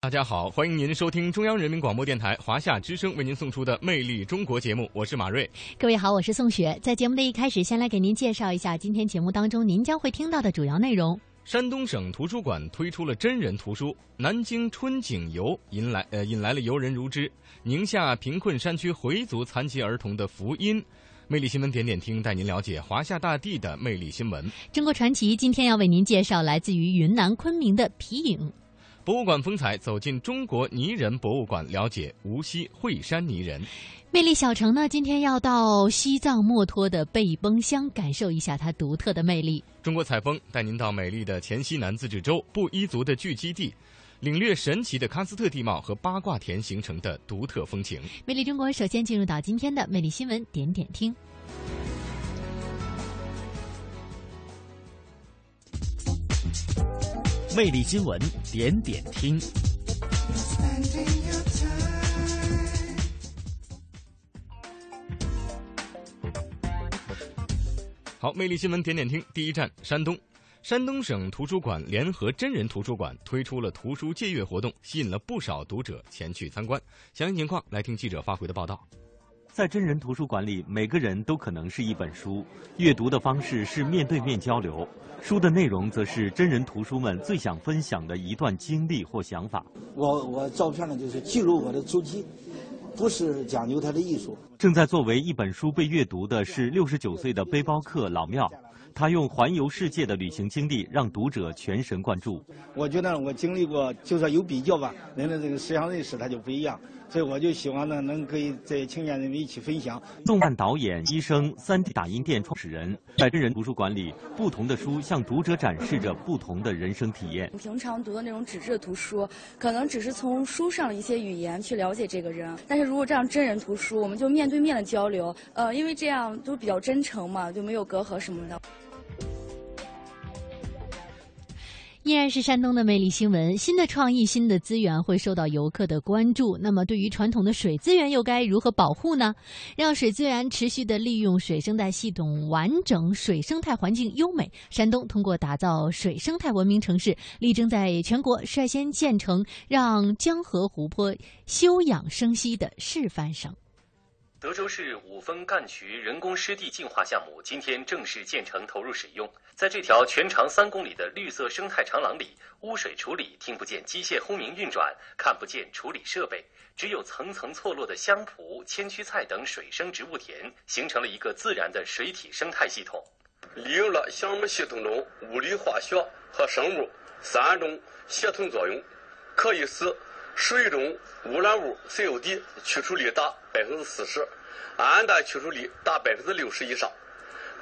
大家好，欢迎您收听中央人民广播电台华夏之声为您送出的《魅力中国》节目，我是马瑞。各位好，我是宋雪。在节目的一开始，先来给您介绍一下今天节目当中您将会听到的主要内容。山东省图书馆推出了真人图书《南京春景游》，引来呃引来了游人如织。宁夏贫困山区回族残疾儿童的福音。魅力新闻点点听，带您了解华夏大地的魅力新闻。中国传奇今天要为您介绍来自于云南昆明的皮影。博物馆风采，走进中国泥人博物馆，了解无锡惠山泥人。魅力小城呢，今天要到西藏墨脱的贝崩乡，感受一下它独特的魅力。中国采风带您到美丽的黔西南自治州布依族的聚集地，领略神奇的喀斯特地貌和八卦田形成的独特风情。魅力中国首先进入到今天的魅力新闻点点听。魅力新闻点点听。好，魅力新闻点点听，第一站山东。山东省图书馆联合真人图书馆推出了图书借阅活动，吸引了不少读者前去参观。详细情况来听记者发回的报道。在真人图书馆里，每个人都可能是一本书。阅读的方式是面对面交流，书的内容则是真人图书们最想分享的一段经历或想法。我我照片呢，就是记录我的足迹，不是讲究它的艺术。正在作为一本书被阅读的是六十九岁的背包客老庙，他用环游世界的旅行经历让读者全神贯注。我觉得我经历过，就说有比较吧，人的这个思想认识它就不一样。所以我就希望呢，能跟这青年人们一起分享。动漫导演、医生、3D 打印店创始人，在真人图书馆里，不同的书向读者展示着不同的人生体验。平常读的那种纸质的图书，可能只是从书上的一些语言去了解这个人，但是如果这样真人图书，我们就面对面的交流，呃，因为这样都比较真诚嘛，就没有隔阂什么的。依然是山东的魅力新闻，新的创意、新的资源会受到游客的关注。那么，对于传统的水资源又该如何保护呢？让水资源持续的利用水生态系统完整，水生态环境优美。山东通过打造水生态文明城市，力争在全国率先建成让江河湖泊休养生息的示范省。德州市五峰干渠人工湿地净化项目今天正式建成投入使用。在这条全长三公里的绿色生态长廊里，污水处理听不见机械轰鸣运转，看不见处理设备，只有层层错落的香蒲、千屈菜等水生植物田，形成了一个自然的水体生态系统。利用了项目系统中物理、化学和生物三种协同作用，可以使水中污染物 COD 去除率达百分之四十，氨氮去除率达百分之六十以上，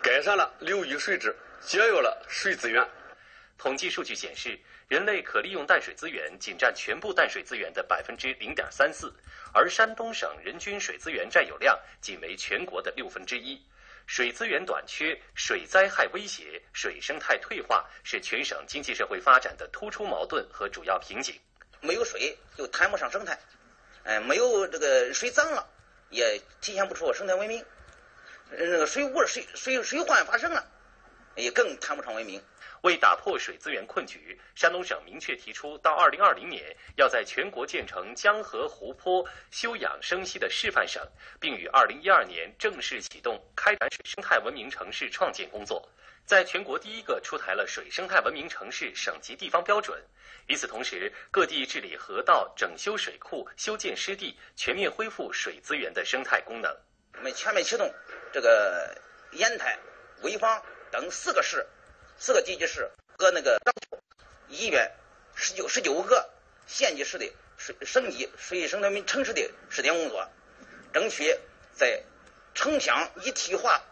改善了流域水质，节约了水资源。统计数据显示，人类可利用淡水资源仅占全部淡水资源的百分之零点三四，而山东省人均水资源占有量仅为全国的六分之一。水资源短缺、水灾害威胁、水生态退化是全省经济社会发展的突出矛盾和主要瓶颈。没有水就谈不上生态，哎，没有这个水脏了，也体现不出生态文明。那个水污水水水患发生了，也更谈不上文明。为打破水资源困局，山东省明确提出，到二零二零年要在全国建成江河湖泊休养生息的示范省，并于二零一二年正式启动开展水生态文明城市创建工作。在全国第一个出台了水生态文明城市省级地方标准。与此同时，各地治理河道、整修水库、修建湿地，全面恢复水资源的生态功能。我们全面启动这个烟台、潍坊等四个市、四个地级市和那个章医院十九十九个县级市的水省级水生态文明城市的试点工作，争取在城乡一体化、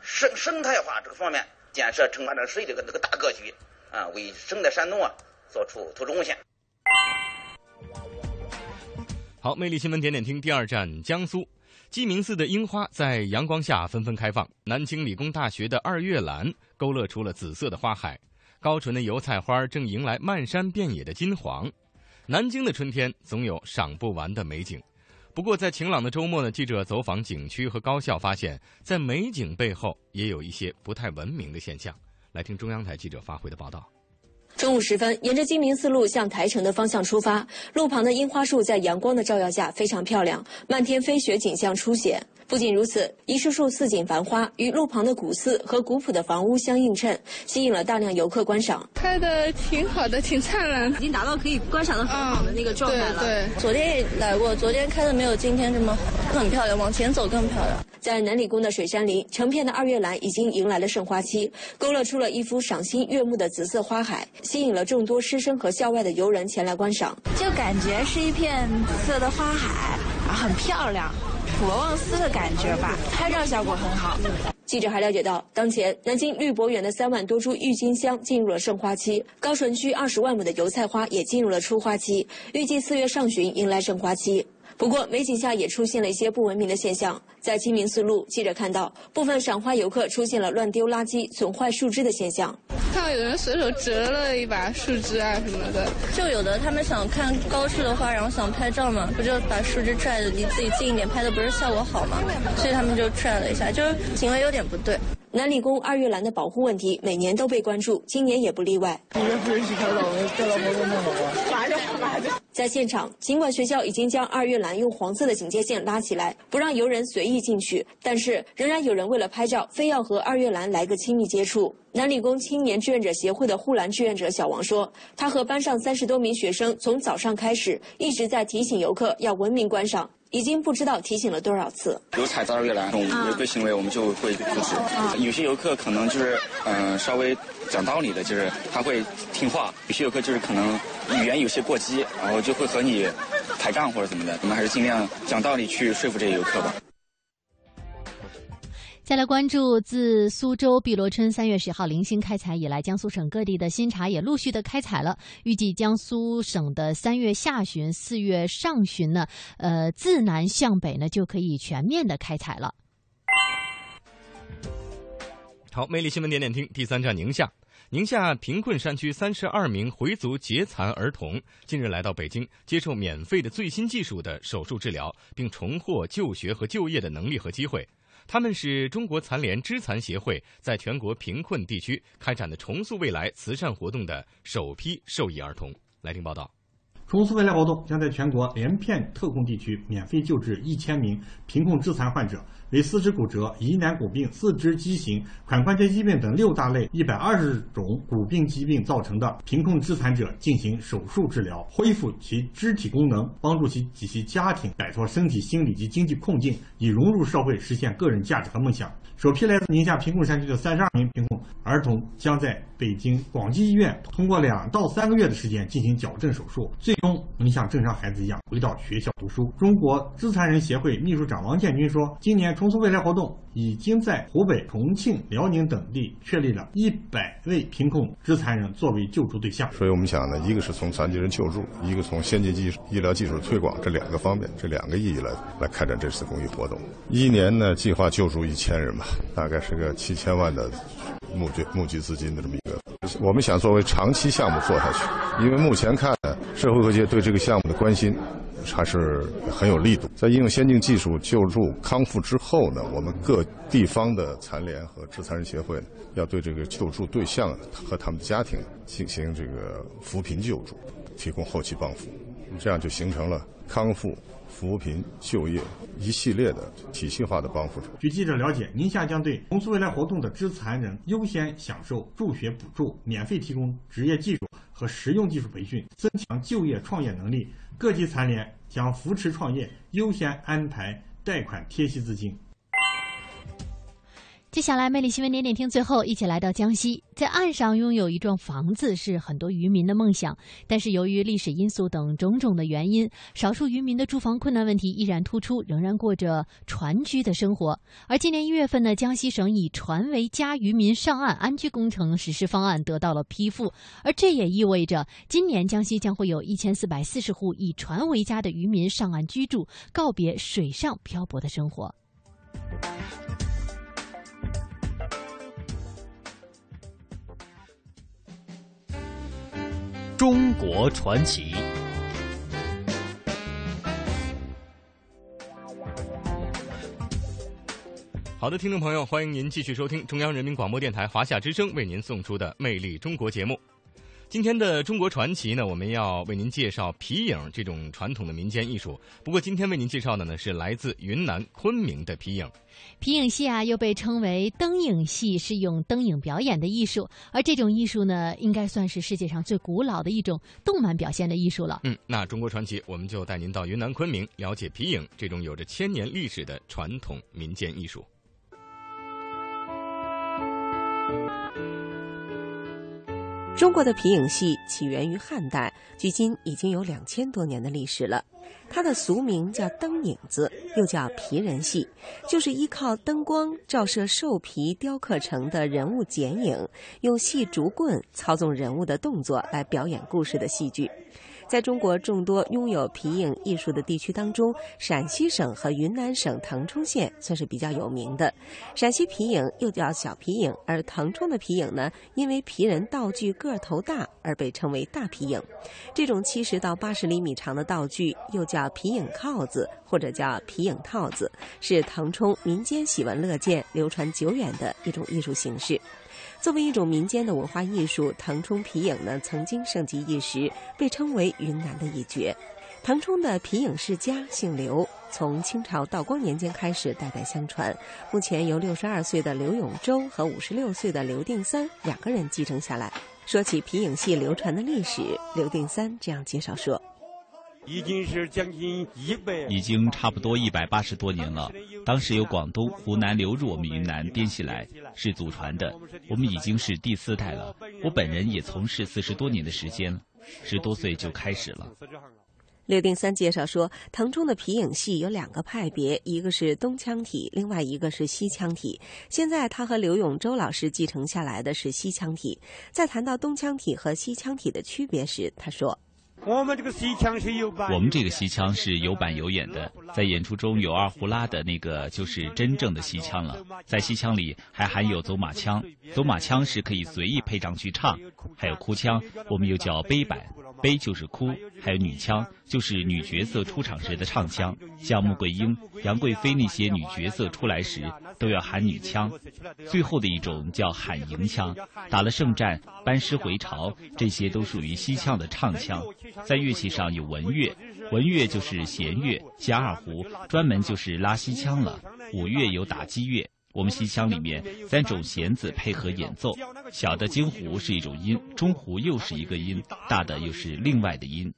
生生态化这个方面建设城管这水这个这个大格局啊，为省的山东啊。做出突出贡献。好，魅力新闻点点听第二站江苏，鸡鸣寺的樱花在阳光下纷纷开放。南京理工大学的二月兰勾勒出了紫色的花海，高纯的油菜花正迎来漫山遍野的金黄。南京的春天总有赏不完的美景。不过，在晴朗的周末呢，记者走访景区和高校，发现，在美景背后也有一些不太文明的现象。来听中央台记者发回的报道。中午时分，沿着金明寺路向台城的方向出发，路旁的樱花树在阳光的照耀下非常漂亮，漫天飞雪景象初显。不仅如此，一树树似锦繁花与路旁的古寺和古朴的房屋相映衬，吸引了大量游客观赏。拍的挺好的，挺灿烂，已经达到可以观赏的很好的那个状态了。对对，昨天也来过，昨天开的没有今天这么好，很漂亮，往前走更漂亮。在南理宫的水杉林，成片的二月兰已经迎来了盛花期，勾勒出了一幅赏心悦目的紫色花海，吸引了众多师生和校外的游人前来观赏。就感觉是一片紫色的花海，啊，很漂亮。普罗旺斯的感觉吧，拍照效果很好。记者还了解到，当前南京绿博园的三万多株郁金香进入了盛花期，高淳区二十万亩的油菜花也进入了初花期，预计四月上旬迎来盛花期。不过，美景下也出现了一些不文明的现象。在清明寺路，记者看到部分赏花游客出现了乱丢垃圾、损坏树枝的现象。看到有人随手折了一把树枝啊什么的，就有的他们想看高处的花，然后想拍照嘛，不就把树枝拽的离自己近一点，拍的不是效果好吗？所以他们就拽了一下，就是行为有点不对。南理工二月兰的保护问题每年都被关注，今年也不例外。不允许拍照，拍照活动弄好罚着罚着。在现场，尽管学校已经将二月兰用黄色的警戒线拉起来，不让游人随意进去，但是仍然有人为了拍照，非要和二月兰来个亲密接触。南理工青年志愿者协会的护栏志愿者小王说：“他和班上三十多名学生从早上开始一直在提醒游客要文明观赏。”已经不知道提醒了多少次。有踩到二月兰这种违规行为，我们就会阻止。有些游客可能就是，嗯，稍微讲道理的，就是他会听话；有些游客就是可能语言有些过激，然后就会和你抬杠或者怎么的。我们还是尽量讲道理去说服这些游客吧。再来关注，自苏州碧螺春三月十号零星开采以来，江苏省各地的新茶也陆续的开采了。预计江苏省的三月下旬、四月上旬呢，呃，自南向北呢就可以全面的开采了。好，魅力新闻点点听，第三站宁夏。宁夏贫困山区三十二名回族截残儿童近日来到北京，接受免费的最新技术的手术治疗，并重获就学和就业的能力和机会。他们是中国残联肢残协会在全国贫困地区开展的“重塑未来”慈善活动的首批受益儿童。来听报道。重塑未来活动将在全国连片特困地区免费救治一千名贫困致残患者，为四肢骨折、疑难骨病、四肢畸形、髋关节疾病等六大类一百二十种骨病疾病造成的贫困致残者进行手术治疗，恢复其肢体功能，帮助其及其家庭摆脱身体、心理及经济困境，以融入社会，实现个人价值和梦想。首批来自宁夏贫困山区的三十二名贫困儿童，将在北京广济医院通过两到三个月的时间进行矫正手术，最终能像正常孩子一样回到学校读书。中国肢残人协会秘书长王建军说：“今年重塑未来活动已经在湖北、重庆、辽宁等地确立了一百位贫困肢残人作为救助对象。所以我们想呢，一个是从残疾人救助，一个从先进技术、医疗技术推广这两个方面，这两个意义来来开展这次公益活动。一年呢，计划救助一千人吧。”大概是个七千万的募捐募集资金的这么一个，我们想作为长期项目做下去，因为目前看社会各界对这个项目的关心还是很有力度。在应用先进技术救助康复之后呢，我们各地方的残联和致残人协会要对这个救助对象和他们的家庭进行这个扶贫救助，提供后期帮扶，这样就形成了康复。扶贫就业一系列的体系化的帮扶。据记者了解，宁夏将对重塑未来活动的知残人优先享受助学补助，免费提供职业技术和实用技术培训，增强就业创业能力。各级残联将扶持创业，优先安排贷款贴息资金。接下来，魅力新闻点点听，最后一起来到江西，在岸上拥有一幢房子是很多渔民的梦想，但是由于历史因素等种种的原因，少数渔民的住房困难问题依然突出，仍然过着船居的生活。而今年一月份呢，江西省以船为家渔民上岸安居工程实施方案得到了批复，而这也意味着今年江西将会有一千四百四十户以船为家的渔民上岸居住，告别水上漂泊的生活。中国传奇。好的，听众朋友，欢迎您继续收听中央人民广播电台华夏之声为您送出的《魅力中国》节目。今天的中国传奇呢，我们要为您介绍皮影这种传统的民间艺术。不过，今天为您介绍的呢是来自云南昆明的皮影。皮影戏啊，又被称为灯影戏，是用灯影表演的艺术。而这种艺术呢，应该算是世界上最古老的一种动漫表现的艺术了。嗯，那中国传奇，我们就带您到云南昆明，了解皮影这种有着千年历史的传统民间艺术。中国的皮影戏起源于汉代，距今已经有两千多年的历史了。它的俗名叫灯影子，又叫皮人戏，就是依靠灯光照射兽皮雕刻成的人物剪影，用细竹棍操纵人物的动作来表演故事的戏剧。在中国众多拥有皮影艺术的地区当中，陕西省和云南省腾冲县算是比较有名的。陕西皮影又叫小皮影，而腾冲的皮影呢，因为皮人道具个头大而被称为大皮影。这种七十到八十厘米长的道具又叫皮影靠子或者叫皮影套子，是腾冲民间喜闻乐见、流传久远的一种艺术形式。作为一种民间的文化艺术，腾冲皮影呢曾经盛极一时，被称为云南的一绝。腾冲的皮影世家姓刘，从清朝道光年间开始代代相传，目前由六十二岁的刘永洲和五十六岁的刘定三两个人继承下来。说起皮影戏流传的历史，刘定三这样介绍说。已经是将近一百，已经差不多一百八十多年了。当时由广东、湖南流入我们云南滇西来，是祖传的。我们已经是第四代了。我本人也从事四十多年的时间，十多岁就开始了。刘定三介绍说，腾冲的皮影戏有两个派别，一个是东腔体，另外一个是西腔体。现在他和刘永洲老师继承下来的是西腔体。在谈到东腔体和西腔体的区别时，他说。我们这个西腔是有板，我们这个西腔是有板有眼的，在演出中有二胡拉的那个就是真正的西腔了。在西腔里还含有走马腔，走马腔是可以随意配上去唱，还有哭腔，我们又叫悲板，悲就是哭，还有女腔，就是女角色出场时的唱腔，像穆桂英、杨贵妃那些女角色出来时都要喊女腔。最后的一种叫喊迎腔，打了胜战、班师回朝，这些都属于西腔的唱腔。在乐器上有文乐，文乐就是弦乐加二胡，专门就是拉西腔了。五乐有打击乐，我们西腔里面三种弦子配合演奏，小的京胡是一种音，中胡又是一个音，大的又是另外的音。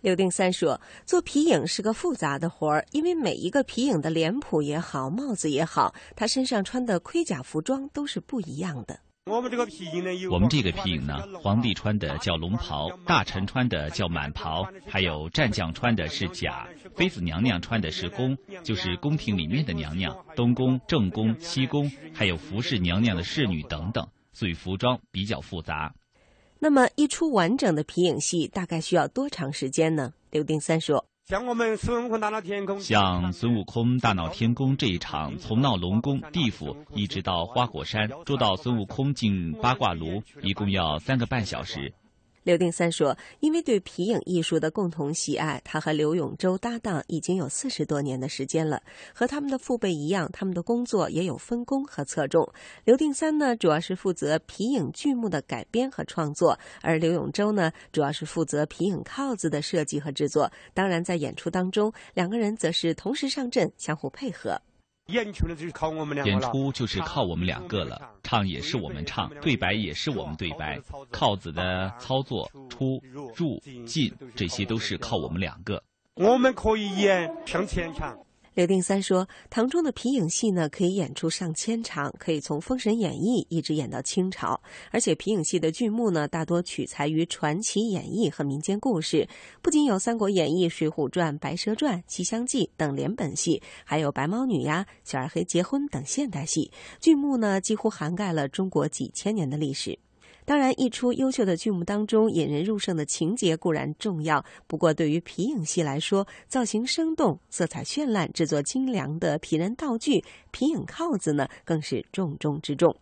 刘定三说，做皮影是个复杂的活儿，因为每一个皮影的脸谱也好，帽子也好，他身上穿的盔甲服装都是不一样的。我们这个皮影呢，我们这个皮影呢，皇帝穿的叫龙袍，大臣穿的叫满袍，还有战将穿的是甲，妃子娘娘穿的是宫，就是宫廷里面的娘娘，东宫、正宫、西宫，还有服侍娘娘的侍女等等，所以服装比较复杂。那么，一出完整的皮影戏大概需要多长时间呢？刘定三说。像我们孙悟空大闹天宫，像孙悟空大闹天宫这一场，从闹龙宫地府一直到花果山，捉到孙悟空进八卦炉，一共要三个半小时。刘定三说：“因为对皮影艺术的共同喜爱，他和刘永洲搭档已经有四十多年的时间了。和他们的父辈一样，他们的工作也有分工和侧重。刘定三呢，主要是负责皮影剧目的改编和创作，而刘永洲呢，主要是负责皮影靠子的设计和制作。当然，在演出当中，两个人则是同时上阵，相互配合。”演出呢就是靠我们两个演出就是靠我们两个了，唱也是我们唱，对白也是我们对白，靠子的操作、出入进，这些都是靠我们两个。我们可以演上千场。刘定三说：“唐中的皮影戏呢，可以演出上千场，可以从《封神演义》一直演到清朝。而且皮影戏的剧目呢，大多取材于传奇演义和民间故事，不仅有《三国演义》《水浒传》《白蛇传》《西厢记》等连本戏，还有《白毛女》呀、《小二黑结婚》等现代戏。剧目呢，几乎涵盖了中国几千年的历史。”当然，一出优秀的剧目当中，引人入胜的情节固然重要。不过，对于皮影戏来说，造型生动、色彩绚烂、制作精良的皮人道具、皮影靠子呢，更是重中之重。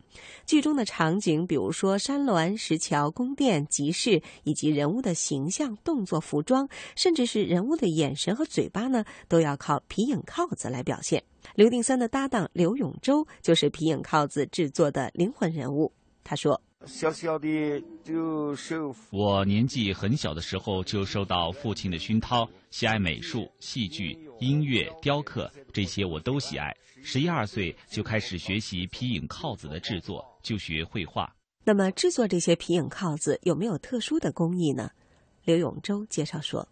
剧中的场景，比如说山峦、石桥、宫殿、集市，以及人物的形象、动作、服装，甚至是人物的眼神和嘴巴呢，都要靠皮影靠子来表现。刘定三的搭档刘永洲就是皮影靠子制作的灵魂人物。他说。小小的就受。我年纪很小的时候就受到父亲的熏陶，喜爱美术、戏剧、音乐、雕刻，这些我都喜爱。十一二岁就开始学习皮影靠子的制作，就学绘画。那么制作这些皮影靠子有没有特殊的工艺呢？刘永洲介绍说。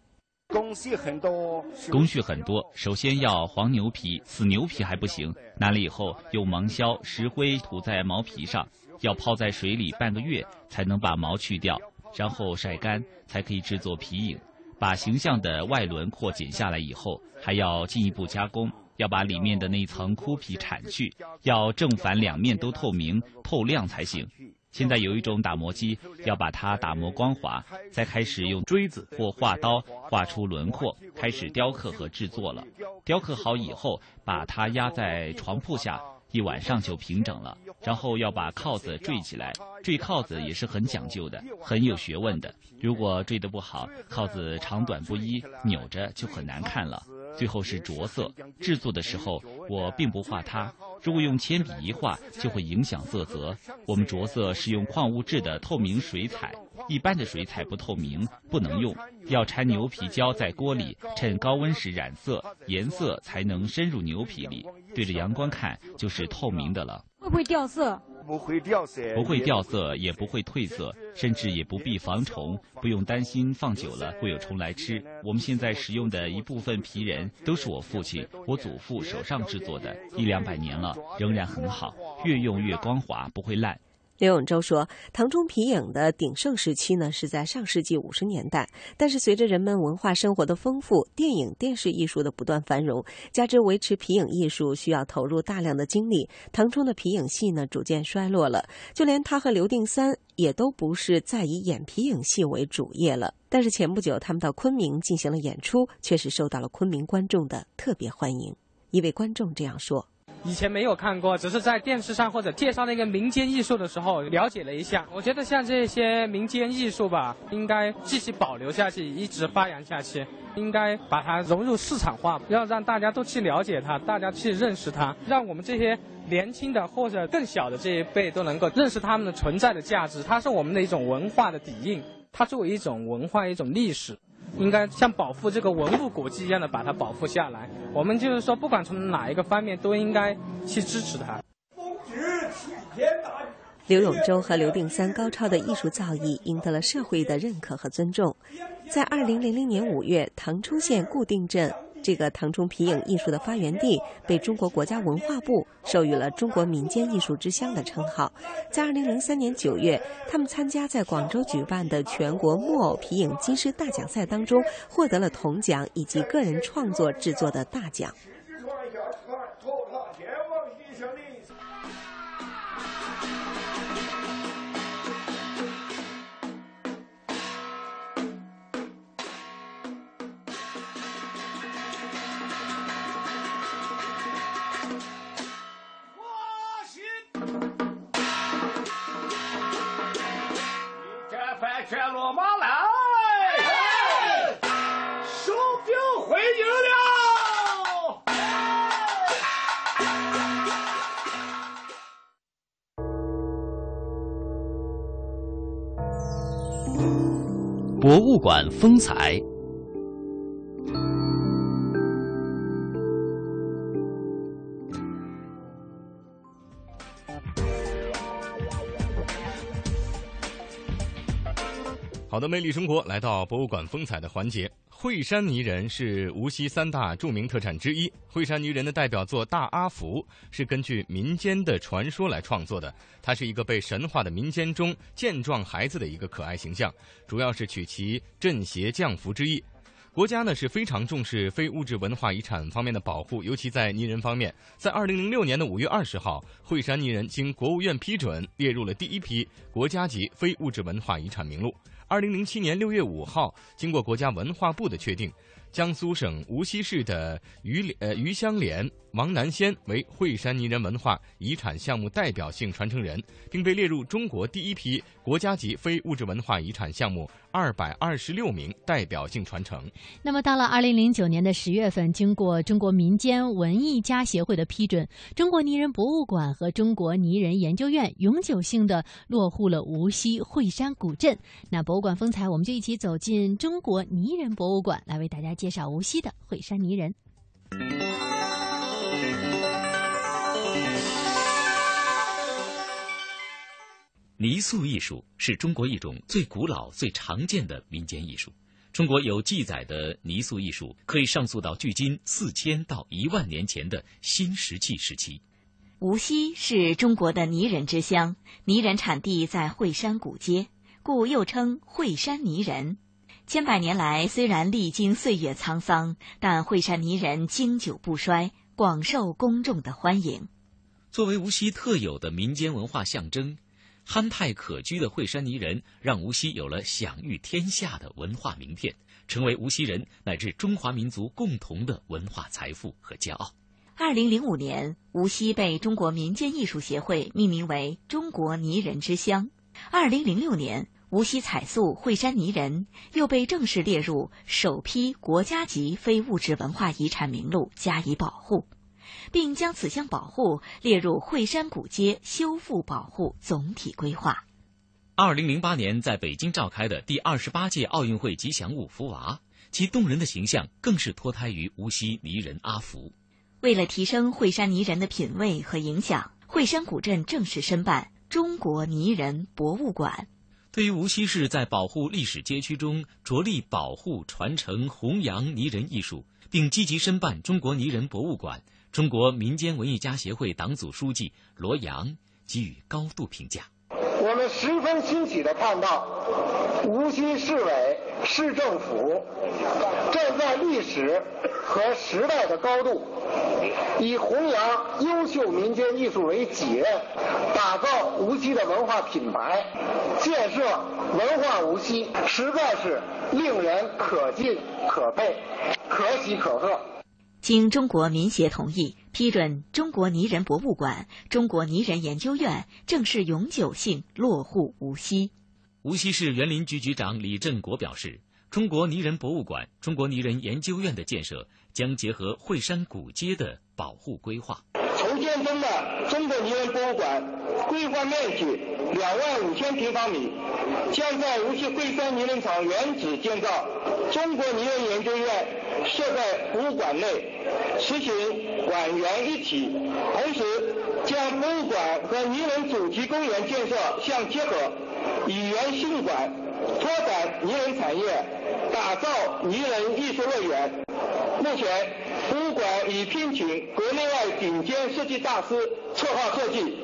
工序很多，工序很多。首先要黄牛皮，死牛皮还不行。拿了以后，用芒硝、石灰涂在毛皮上，要泡在水里半个月才能把毛去掉，然后晒干才可以制作皮影。把形象的外轮廓剪下来以后，还要进一步加工，要把里面的那层枯皮铲去，要正反两面都透明透亮才行。现在有一种打磨机，要把它打磨光滑，再开始用锥子或画刀画出轮廓，开始雕刻和制作了。雕刻好以后，把它压在床铺下，一晚上就平整了。然后要把靠子坠起来，坠靠子也是很讲究的，很有学问的。如果坠得不好，靠子长短不一，扭着就很难看了。最后是着色，制作的时候我并不画它，如果用铅笔一画就会影响色泽。我们着色是用矿物质的透明水彩，一般的水彩不透明，不能用。要掺牛皮胶在锅里，趁高温时染色，颜色才能深入牛皮里。对着阳光看就是透明的了。会不会掉色？不会掉色，不会掉色，也不会褪色，甚至也不必防虫，不用担心放久了会有虫来吃。我们现在使用的一部分皮人都是我父亲、我祖父手上制作的，一两百年了，仍然很好，越用越光滑，不会烂。刘永洲说：“唐中皮影的鼎盛时期呢，是在上世纪五十年代。但是随着人们文化生活的丰富，电影、电视艺术的不断繁荣，加之维持皮影艺术需要投入大量的精力，唐中的皮影戏呢逐渐衰落了。就连他和刘定三也都不是再以演皮影戏为主业了。但是前不久他们到昆明进行了演出，确实受到了昆明观众的特别欢迎。一位观众这样说。”以前没有看过，只是在电视上或者介绍那个民间艺术的时候了解了一下。我觉得像这些民间艺术吧，应该继续保留下去，一直发扬下去。应该把它融入市场化，要让大家都去了解它，大家去认识它，让我们这些年轻的或者更小的这一辈都能够认识它们的存在的价值。它是我们的一种文化的底蕴，它作为一种文化、一种历史。应该像保护这个文物古迹一样的把它保护下来。我们就是说，不管从哪一个方面，都应该去支持它。刘永洲和刘定三高超的艺术造诣赢得了社会的认可和尊重。在二零零零年五月，腾冲县固定镇。这个腾冲皮影艺术的发源地被中国国家文化部授予了“中国民间艺术之乡”的称号。在二零零三年九月，他们参加在广州举办的全国木偶皮影金狮大奖赛当中，获得了铜奖以及个人创作制作的大奖。博物馆风采。好的，魅力生活来到博物馆风采的环节。惠山泥人是无锡三大著名特产之一。惠山泥人的代表作《大阿福》是根据民间的传说来创作的。它是一个被神话的民间中健壮孩子的一个可爱形象，主要是取其镇邪降福之意。国家呢是非常重视非物质文化遗产方面的保护，尤其在泥人方面。在二零零六年的五月二十号，惠山泥人经国务院批准列入了第一批国家级非物质文化遗产名录。二零零七年六月五号，经过国家文化部的确定，江苏省无锡市的余呃余香莲、王南仙为惠山泥人文化遗产项目代表性传承人，并被列入中国第一批国家级非物质文化遗产项目二百二十六名代表性传承。那么，到了二零零九年的十月份，经过中国民间文艺家协会的批准，中国泥人博物馆和中国泥人研究院永久性的落户了无锡惠山古镇。那博物馆风采，我们就一起走进中国泥人博物馆，来为大家介绍无锡的惠山泥人。泥塑艺术是中国一种最古老、最常见的民间艺术。中国有记载的泥塑艺术可以上溯到距今四千到一万年前的新石器时期。无锡是中国的泥人之乡，泥人产地在惠山古街，故又称惠山泥人。千百年来，虽然历经岁月沧桑，但惠山泥人经久不衰，广受公众的欢迎。作为无锡特有的民间文化象征。憨态可掬的惠山泥人，让无锡有了享誉天下的文化名片，成为无锡人乃至中华民族共同的文化财富和骄傲。二零零五年，无锡被中国民间艺术协会命名为中国泥人之乡。二零零六年，无锡彩塑惠山泥人又被正式列入首批国家级非物质文化遗产名录，加以保护。并将此项保护列入惠山古街修复保护总体规划。二零零八年在北京召开的第二十八届奥运会吉祥物福娃，其动人的形象更是脱胎于无锡泥人阿福。为了提升惠山泥人的品味和影响，惠山古镇正式申办中国泥人博物馆。对于无锡市在保护历史街区中着力保护、传承、弘扬泥人艺术，并积极申办中国泥人博物馆。中国民间文艺家协会党组书记罗阳给予高度评价。我们十分欣喜地看到，无锡市委市政府站在历史和时代的高度，以弘扬优秀民间艺术为己任，打造无锡的文化品牌，建设文化无锡，实在是令人可敬可佩，可喜可贺。经中国民协同意批准，中国泥人博物馆、中国泥人研究院正式永久性落户无锡。无锡市园林局局长李振国表示，中国泥人博物馆、中国泥人研究院的建设将结合惠山古街的保护规划。筹建中的中国泥人博物馆规划面积两万五千平方米，将在无锡惠山泥人厂原址建造。中国泥人研究院设在博物馆内。实行馆园一体，同时将博物馆和泥人主题公园建设相结合，以园兴馆，拓展泥人产业，打造泥人艺术乐园。目前，博物馆已聘请国内外顶尖设计大师策划设计，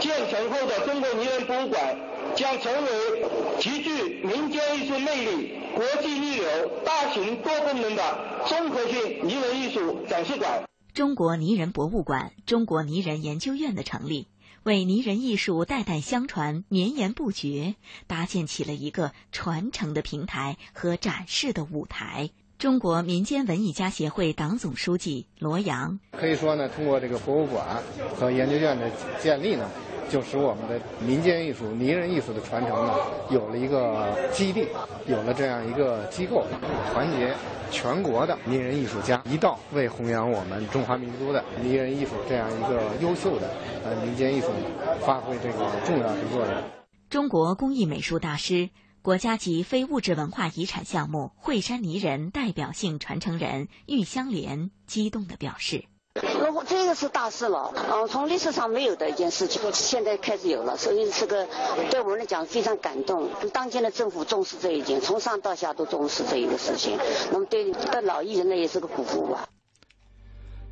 建成后的中国泥人博物馆将成为极具民间艺术魅力。国际一流、大型多功能的综合性泥人艺术展示馆。中国泥人博物馆、中国泥人研究院的成立，为泥人艺术代代相传、绵延不绝搭建起了一个传承的平台和展示的舞台。中国民间文艺家协会党总书记罗阳可以说呢，通过这个博物馆和研究院的建立呢。就使我们的民间艺术、泥人艺术的传承呢，有了一个基地，有了这样一个机构，团结全国的泥人艺术家，一道为弘扬我们中华民族的泥人艺术这样一个优秀的呃民间艺术发挥这个重要的作用。中国工艺美术大师、国家级非物质文化遗产项目惠山泥人代表性传承人玉香莲激动地表示。这个是大事了，嗯，从历史上没有的一件事情，现在开始有了，所以是个对我们来讲非常感动。当今的政府重视这一点，从上到下都重视这一个事情，那么对对老艺人呢也是个鼓舞吧。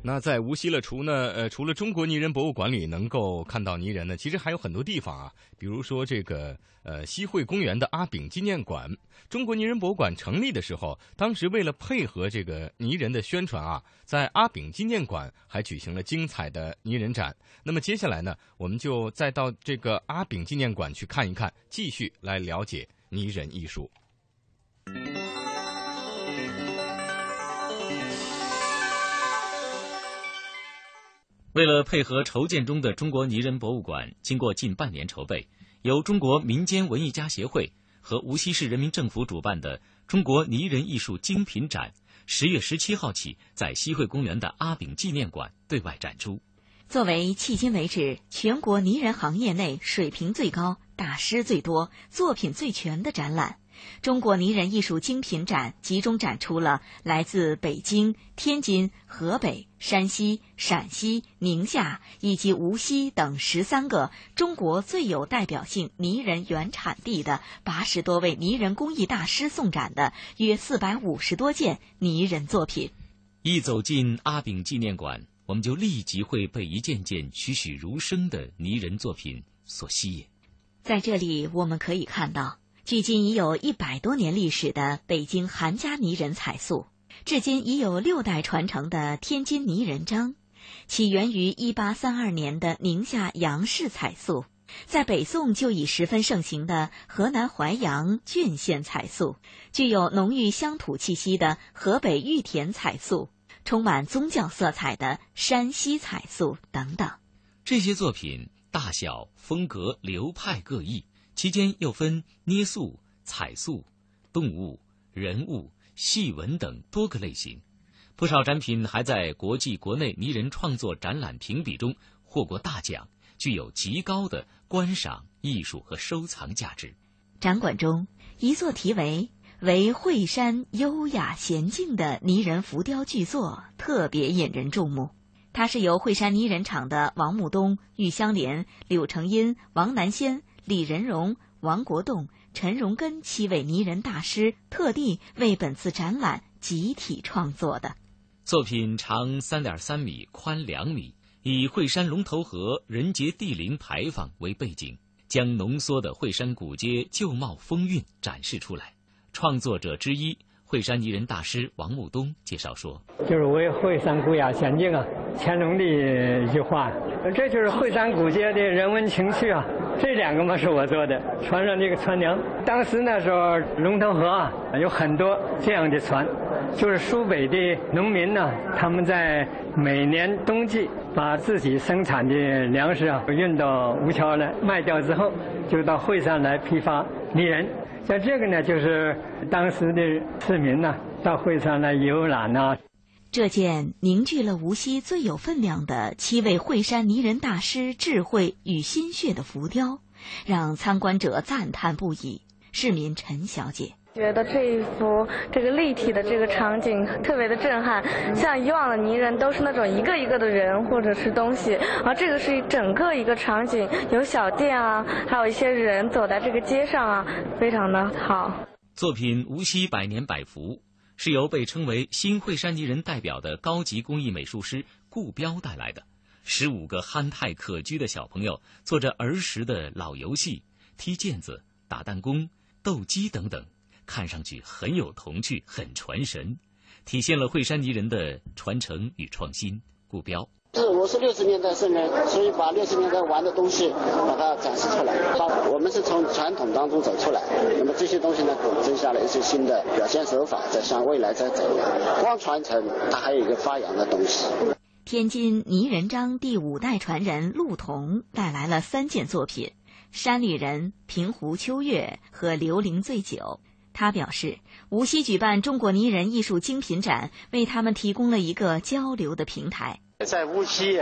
那在无锡了，除呢，呃，除了中国泥人博物馆里能够看到泥人呢，其实还有很多地方啊，比如说这个呃西汇公园的阿炳纪念馆。中国泥人博物馆成立的时候，当时为了配合这个泥人的宣传啊，在阿炳纪念馆还举行了精彩的泥人展。那么接下来呢，我们就再到这个阿炳纪念馆去看一看，继续来了解泥人艺术。为了配合筹建中的中国泥人博物馆，经过近半年筹备，由中国民间文艺家协会和无锡市人民政府主办的中国泥人艺术精品展，十月十七号起在西汇公园的阿炳纪念馆对外展出。作为迄今为止全国泥人行业内水平最高、大师最多、作品最全的展览。中国泥人艺术精品展集中展出了来自北京、天津、河北、山西、陕西、宁夏以及无锡等十三个中国最有代表性泥人原产地的八十多位泥人工艺大师送展的约四百五十多件泥人作品。一走进阿炳纪念馆，我们就立即会被一件件栩栩如生的泥人作品所吸引。在这里，我们可以看到。距今已有一百多年历史的北京韩家泥人彩塑，至今已有六代传承的天津泥人张，起源于一八三二年的宁夏杨氏彩塑，在北宋就已十分盛行的河南淮阳郡县彩塑，具有浓郁乡土气息的河北玉田彩塑，充满宗教色彩的山西彩塑等等。这些作品大小、风格、流派各异。其间又分捏塑、彩塑、动物、人物、戏文等多个类型，不少展品还在国际、国内泥人创作展览评比中获过大奖，具有极高的观赏艺术和收藏价值。展馆中，一座题为“为惠山优雅娴静”的泥人浮雕巨作特别引人注目。它是由惠山泥人厂的王木东、玉香莲、柳成荫、王南仙。李仁荣、王国栋、陈荣根七位泥人大师特地为本次展览集体创作的作品，长三点三米，宽两米，以惠山龙头河人杰地灵牌坊为背景，将浓缩的惠山古街旧貌风韵展示出来。创作者之一。惠山泥人大师王木东介绍说：“就是为惠山古雅娴静啊，乾隆的一句话，这就是惠山古街的人文情趣啊。这两个嘛是我做的，船上这个船娘，当时那时候龙头河啊有很多这样的船，就是苏北的农民呢，他们在每年冬季把自己生产的粮食啊运到吴桥来卖掉之后，就到惠山来批发泥人。”在这个呢，就是当时的市民呢，到会上来游览呢。这件凝聚了无锡最有分量的七位惠山泥人大师智慧与心血的浮雕，让参观者赞叹不已。市民陈小姐。觉得这一幅这个立体的这个场景特别的震撼，像以往的泥人都是那种一个一个的人或者是东西，而这个是一整个一个场景，有小店啊，还有一些人走在这个街上啊，非常的好。作品《无锡百年百福》是由被称为新惠山泥人代表的高级工艺美术师顾彪带来的，十五个憨态可掬的小朋友做着儿时的老游戏，踢毽子、打弹弓、斗鸡等等。看上去很有童趣，很传神，体现了惠山泥人的传承与创新。顾彪是我是六十年代生人，所以把六十年代玩的东西把它展示出来。好，我们是从传统当中走出来，那么这些东西呢，给我们增加了一些新的表现手法，在向未来在走。光传承，它还有一个发扬的东西。天津泥人张第五代传人陆彤带来了三件作品：山里人、平湖秋月和刘伶醉酒。他表示，无锡举办中国泥人艺术精品展，为他们提供了一个交流的平台。在无锡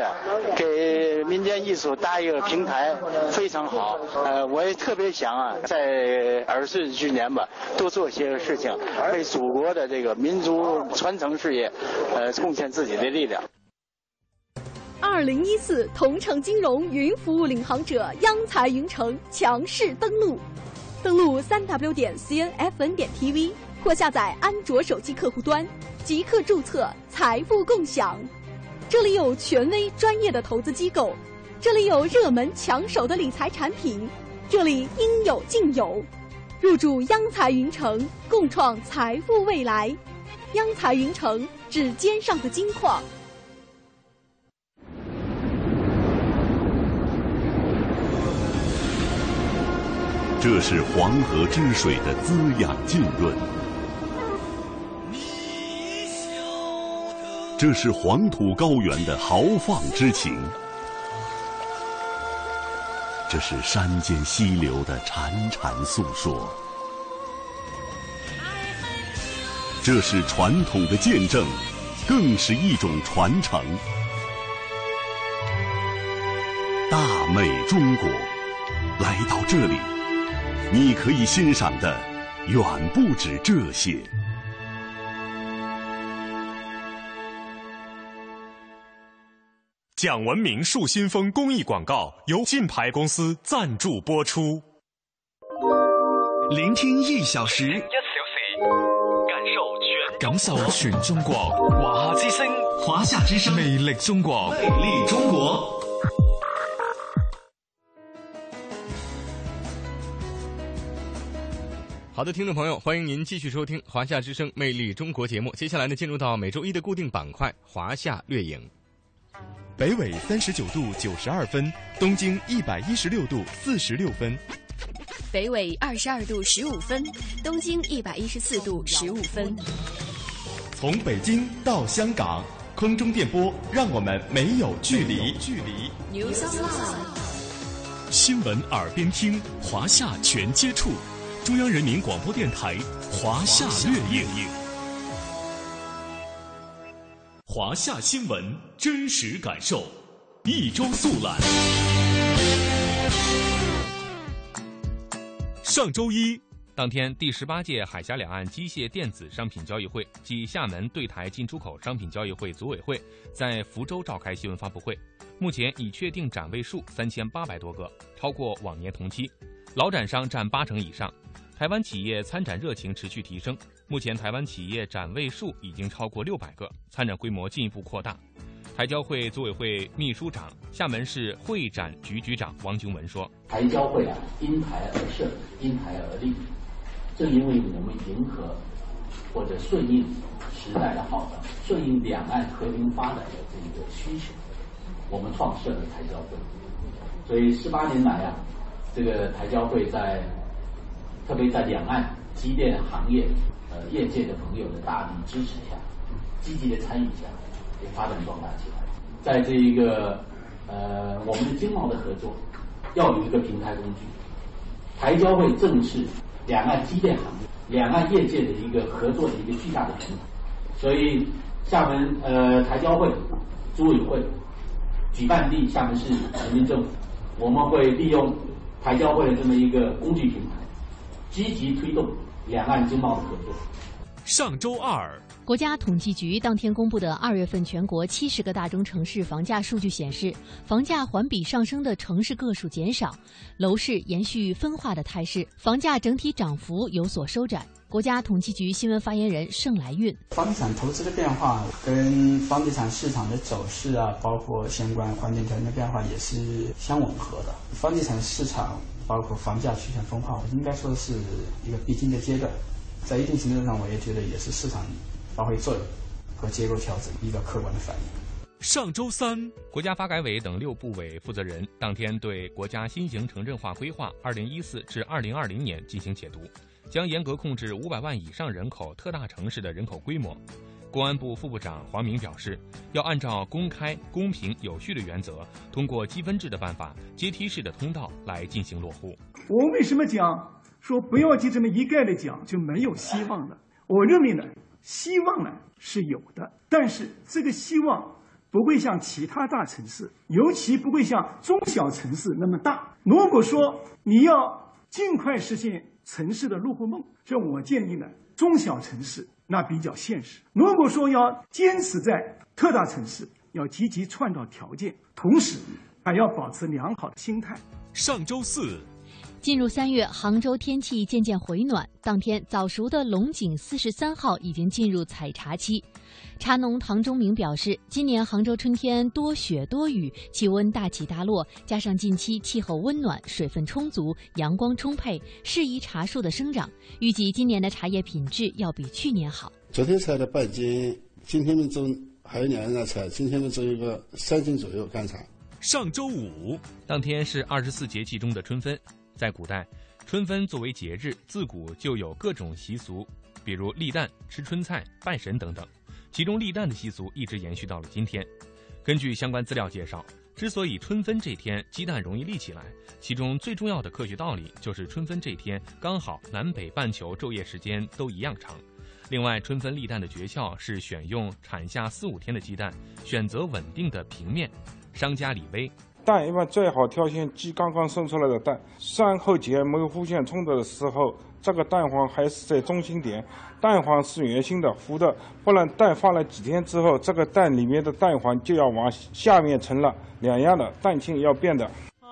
给民间艺术搭一个平台，非常好。呃，我也特别想啊，在耳顺之年吧，多做些事情，为祖国的这个民族传承事业，呃，贡献自己的力量。二零一四同城金融云服务领航者央财云城强势登陆。登录三 w 点 cnfn 点 tv 或下载安卓手机客户端，即刻注册财富共享。这里有权威专业的投资机构，这里有热门抢手的理财产品，这里应有尽有。入驻央财云城，共创财富未来。央财云城，指尖上的金矿。这是黄河之水的滋养浸润，这是黄土高原的豪放之情，这是山间溪流的潺潺诉说，这是传统的见证，更是一种传承。大美中国，来到这里，你可以欣赏的远不止这些。讲文明树新风公益广告由金牌公司赞助播出。聆听一小时，一小时，感受全感受全中国。华夏之声，华夏之声，魅力中国，魅力中国。好的，听众朋友，欢迎您继续收听《华夏之声·魅力中国》节目。接下来呢，进入到每周一的固定板块——华夏掠影。北纬三十九度九十二分，东经一百一十六度四十六分；北纬二十二度十五分，东经一百一十四度十五分。从北京到香港，空中电波让我们没有距离。距离。新闻耳边听，华夏全接触。中央人民广播电台华夏掠影。华夏新闻真实感受，一周速览。上周一当天，第十八届海峡两岸机械电子商品交易会暨厦门对台进出口商品交易会组委会在福州召开新闻发布会。目前已确定展位数三千八百多个，超过往年同期，老展商占八成以上。台湾企业参展热情持续提升。目前，台湾企业展位数已经超过六百个，参展规模进一步扩大。台交会组委会秘书长、厦门市会展局局长王雄文说：“台交会啊，因台而设，因台而立，正因为我们迎合或者顺应时代的号召，顺应两岸和平发展的这一个需求，我们创设了台交会。所以十八年来啊，这个台交会在特别在两岸机电行业。”呃，业界的朋友的大力支持下，积极的参与下，也发展壮大起来。在这一个呃，我们的经贸的合作，要有一个平台工具。台交会正是两岸机电行业、两岸业界的一个合作的一个巨大的平台。所以，厦门呃台交会组委会举办地厦门市人民政府，我们会利用台交会的这么一个工具平台，积极推动。两岸经贸的合作。上周二，国家统计局当天公布的二月份全国七十个大中城市房价数据显示，房价环比上升的城市个数减少，楼市延续分化的态势，房价整体涨幅有所收窄。国家统计局新闻发言人盛来运：房地产投资的变化跟房地产市场的走势啊，包括相关环境条件的变化也是相吻合的。房地产市场。包括房价曲线分化，应该说是一个必经的阶段，在一定程度上，我也觉得也是市场发挥作用和结构调整一个客观的反应。上周三，国家发改委等六部委负责人当天对国家新型城镇化规划（二零一四至二零二零年）进行解读，将严格控制五百万以上人口特大城市的人口规模。公安部副部长黄明表示，要按照公开、公平、有序的原则，通过积分制的办法、阶梯式的通道来进行落户。我为什么讲说不要就这么一概的讲就没有希望了？我认为呢，希望呢是有的，但是这个希望不会像其他大城市，尤其不会像中小城市那么大。如果说你要尽快实现城市的落户梦，这我建议呢，中小城市。那比较现实。如果说要坚持在特大城市，要积极创造条件，同时还要保持良好的心态。上周四，进入三月，杭州天气渐渐回暖。当天早熟的龙井四十三号已经进入采茶期。茶农唐忠明表示，今年杭州春天多雪多雨，气温大起大落，加上近期气候温暖、水分充足、阳光充沛，适宜茶树的生长。预计今年的茶叶品质要比去年好。昨天采了半斤，今天的种还有两人在采，今天的种一个三斤左右干茶。上周五，当天是二十四节气中的春分，在古代，春分作为节日，自古就有各种习俗，比如立蛋、吃春菜、拜神等等。其中立蛋的习俗一直延续到了今天。根据相关资料介绍，之所以春分这天鸡蛋容易立起来，其中最重要的科学道理就是春分这天刚好南北半球昼夜时间都一样长。另外，春分立蛋的诀窍是选用产下四五天的鸡蛋，选择稳定的平面。商家李威，蛋一般最好挑选鸡刚刚生出来的蛋，三后节没有互相冲突的时候。这个蛋黄还是在中心点，蛋黄是圆形的、糊的，不然蛋放了几天之后，这个蛋里面的蛋黄就要往下面沉了，两样的蛋清要变的。在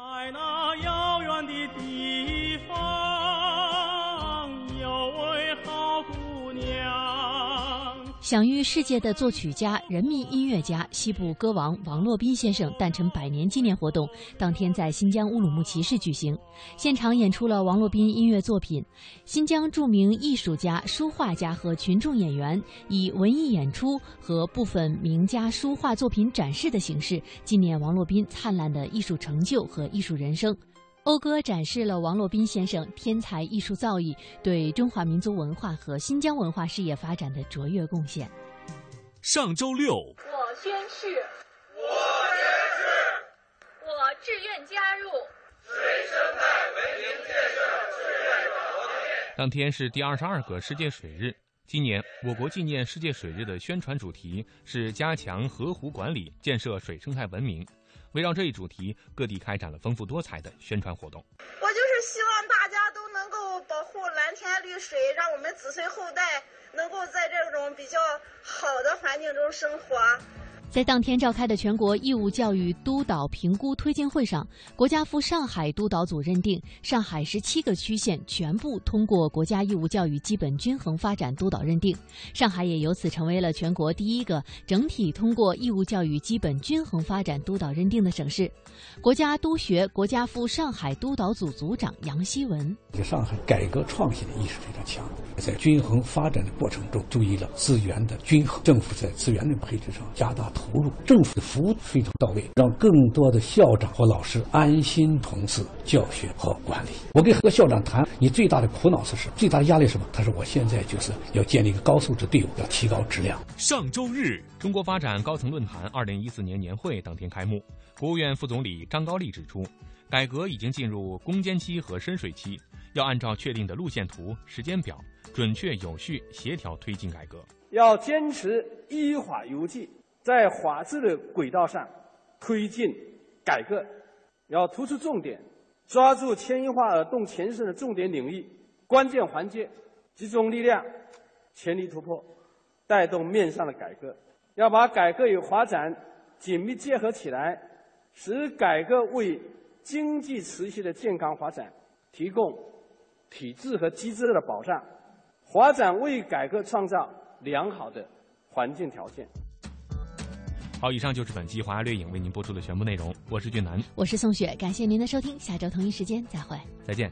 享誉世界的作曲家、人民音乐家、西部歌王王洛宾先生诞辰百年纪念活动当天在新疆乌鲁木齐市举行，现场演出了王洛宾音乐作品。新疆著名艺术家、书画家和群众演员以文艺演出和部分名家书画作品展示的形式，纪念王洛宾灿烂的艺术成就和艺术人生。讴歌展示了王洛宾先生天才艺术造诣对中华民族文化和新疆文化事业发展的卓越贡献。上周六，我宣誓，我宣誓，我志愿加入水生态文明建设志愿者行列。当天是第二十二个世界水日，今年我国纪念世界水日的宣传主题是加强河湖管理，建设水生态文明。围绕这一主题，各地开展了丰富多彩的宣传活动。我就是希望大家都能够保护蓝天绿水，让我们子孙后代能够在这种比较好的环境中生活。在当天召开的全国义务教育督导评估推荐会上，国家赴上海督导组认定，上海十七个区县全部通过国家义务教育基本均衡发展督导认定，上海也由此成为了全国第一个整体通过义务教育基本均衡发展督导认定的省市。国家督学国家赴上海督导组组长杨希文：在上海改革创新的意识非常强，在均衡发展的过程中注意了资源的均衡，政府在资源的配置上加大投。投入政府的服务非常到位，让更多的校长和老师安心从事教学和管理。我跟很多校长谈，你最大的苦恼是什么？最大的压力是什么？他说：“我现在就是要建立一个高素质队伍，要提高质量。”上周日，中国发展高层论坛二零一四年年会当天开幕，国务院副总理张高丽指出，改革已经进入攻坚期和深水期，要按照确定的路线图、时间表，准确、有序、协调推进改革，要坚持依法有纪。在法治的轨道上推进改革，要突出重点，抓住牵一发而动全身的重点领域、关键环节，集中力量，全力突破，带动面上的改革。要把改革与发展紧密结合起来，使改革为经济持续的健康发展提供体制和机制的保障，发展为改革创造良好的环境条件。好，以上就是本期华夏掠影为您播出的全部内容。我是俊南，我是宋雪，感谢您的收听，下周同一时间再会，再见。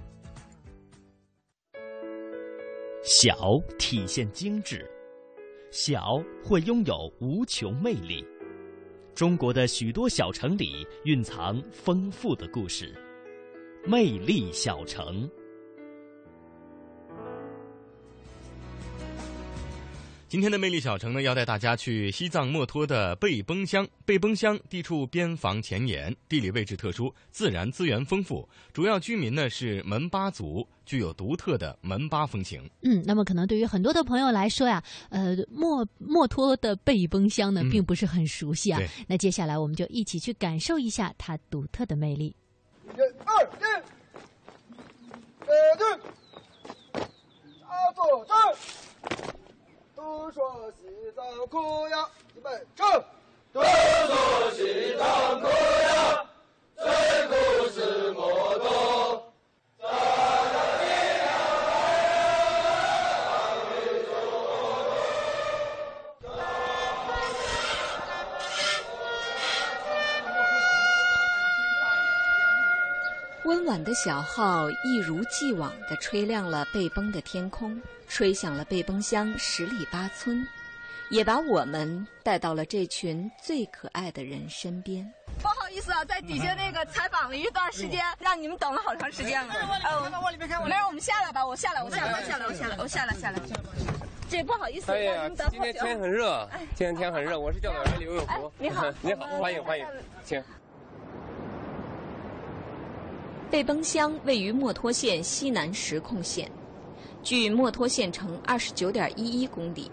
小体现精致，小会拥有无穷魅力。中国的许多小城里蕴藏丰富的故事，魅力小城。今天的魅力小城呢，要带大家去西藏墨脱的贝崩乡。贝崩乡地处边防前沿，地理位置特殊，自然资源丰富，主要居民呢是门巴族，具有独特的门巴风情。嗯，那么可能对于很多的朋友来说呀，呃，墨墨脱的贝崩乡呢，并不是很熟悉啊。那接下来我们就一起去感受一下它独特的魅力。一、二、一，呃，对，阿左站。都说西藏苦呀，预备，唱。都说西藏苦呀，最苦是摩托。温婉的小号一如既往地吹亮了贝崩的天空，吹响了贝崩乡十里八村，也把我们带到了这群最可爱的人身边。不好意思啊，在底下那个采访了一段时间，让你们等了好长时间了。往里面看，往里面看，没事，我们下来吧，我下来，我下来，我下来，我下来，我下来，下来。这不好意思，哎呀，今天天很热，今天天很热。我是教导员刘永福。你好，你好，欢迎欢迎，请。背崩乡位于墨脱县西南石控县，距墨脱县城二十九点一一公里。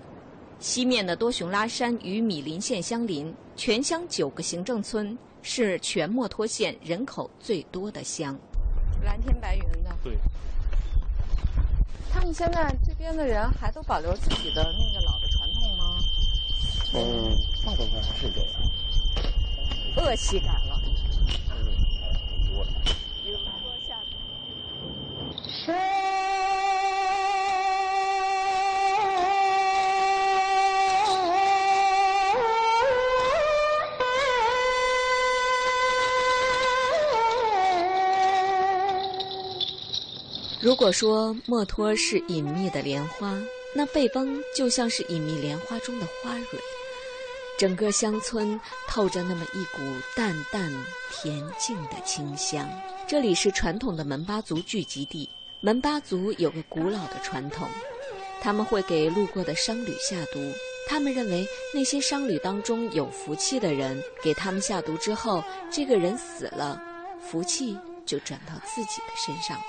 西面的多雄拉山与米林县相邻，全乡九个行政村，是全墨脱县人口最多的乡。蓝天白云的。对。他们现在这边的人还都保留自己的那个老的传统吗？嗯，大部分还是这样。恶习改了。嗯，多了。比如说像。如果说墨脱是隐秘的莲花，那背崩就像是隐秘莲花中的花蕊，整个乡村透着那么一股淡淡恬静的清香。这里是传统的门巴族聚集地，门巴族有个古老的传统，他们会给路过的商旅下毒。他们认为那些商旅当中有福气的人，给他们下毒之后，这个人死了，福气就转到自己的身上了。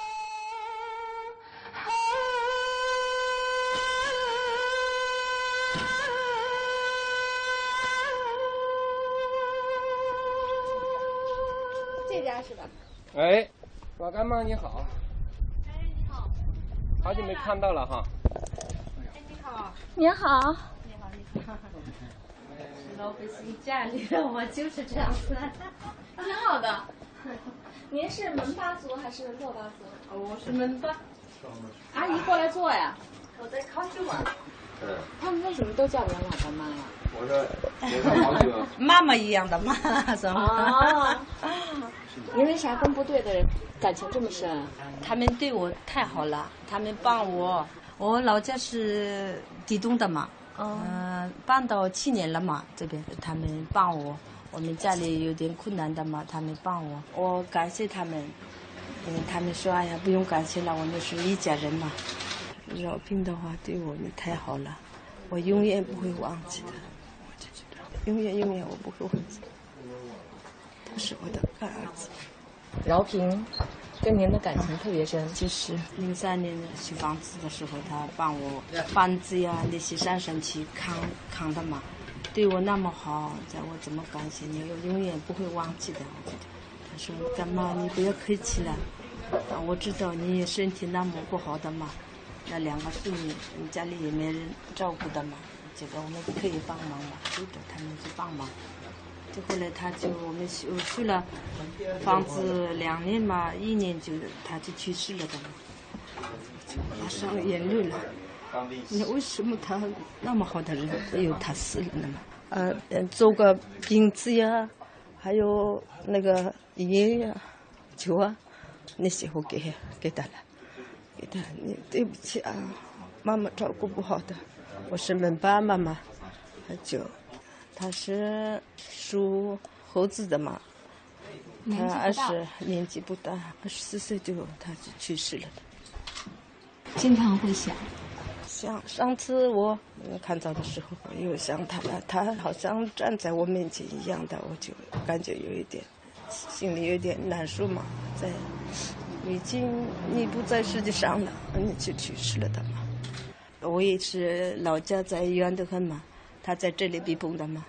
这家是吧？哎，老干妈你好。好。久没看到了哈。哎，你好。你好。你好，你好。老百姓家里的我就是这样子。挺好。的。您是门巴族还是珞巴族？我是门巴。阿姨过来坐呀。我在康州玩。嗯。他们为什么都叫您老干妈呀？我说，我说好。久。妈妈一样的妈，什么？啊。您为啥跟部队的人感情这么深？他们对我太好了，他们帮我。我老家是地东的嘛，嗯，搬到七年了嘛，这边他们帮我。我们家里有点困难的嘛，他们帮我，我感谢他们。因为他们说：“哎呀，不用感谢了，我们是一家人嘛。”老兵的话对我们太好了，我永远不会忘记的。永远永远我不会忘记。他是我的干儿子。饶平，跟您的感情特别深。就是零三年修房子的时候，他帮我房子呀那些山上去扛扛的嘛，对我那么好，叫我怎么感谢你？我永远不会忘记的。他说：“干妈，你不要客气了。啊，我知道你身体那么不好的嘛，那两个妇女，你家里也没人照顾的嘛，觉得我们可以帮忙嘛，就找他们去帮忙。”就后来他就我们修修了房子两年嘛，一年就他就去世了的嘛，马上眼泪了。那为什么他那么好的人，又他死了呢嘛？呃，做个饼子呀，还有那个烟呀、酒啊，那些我给给他了，给他。你对不起啊，妈妈照顾不好的，我是门巴妈妈，就。他是属猴子的嘛，他二十年纪不大，二十四岁就他就去世了。经常会想，想上次我看到的时候，我又想他了，他好像站在我面前一样的，我就感觉有一点心里有点难受嘛。在已经你不在世界上了，你就去世了的嘛。我也是老家在远得很嘛。他在这里被崩的嘛，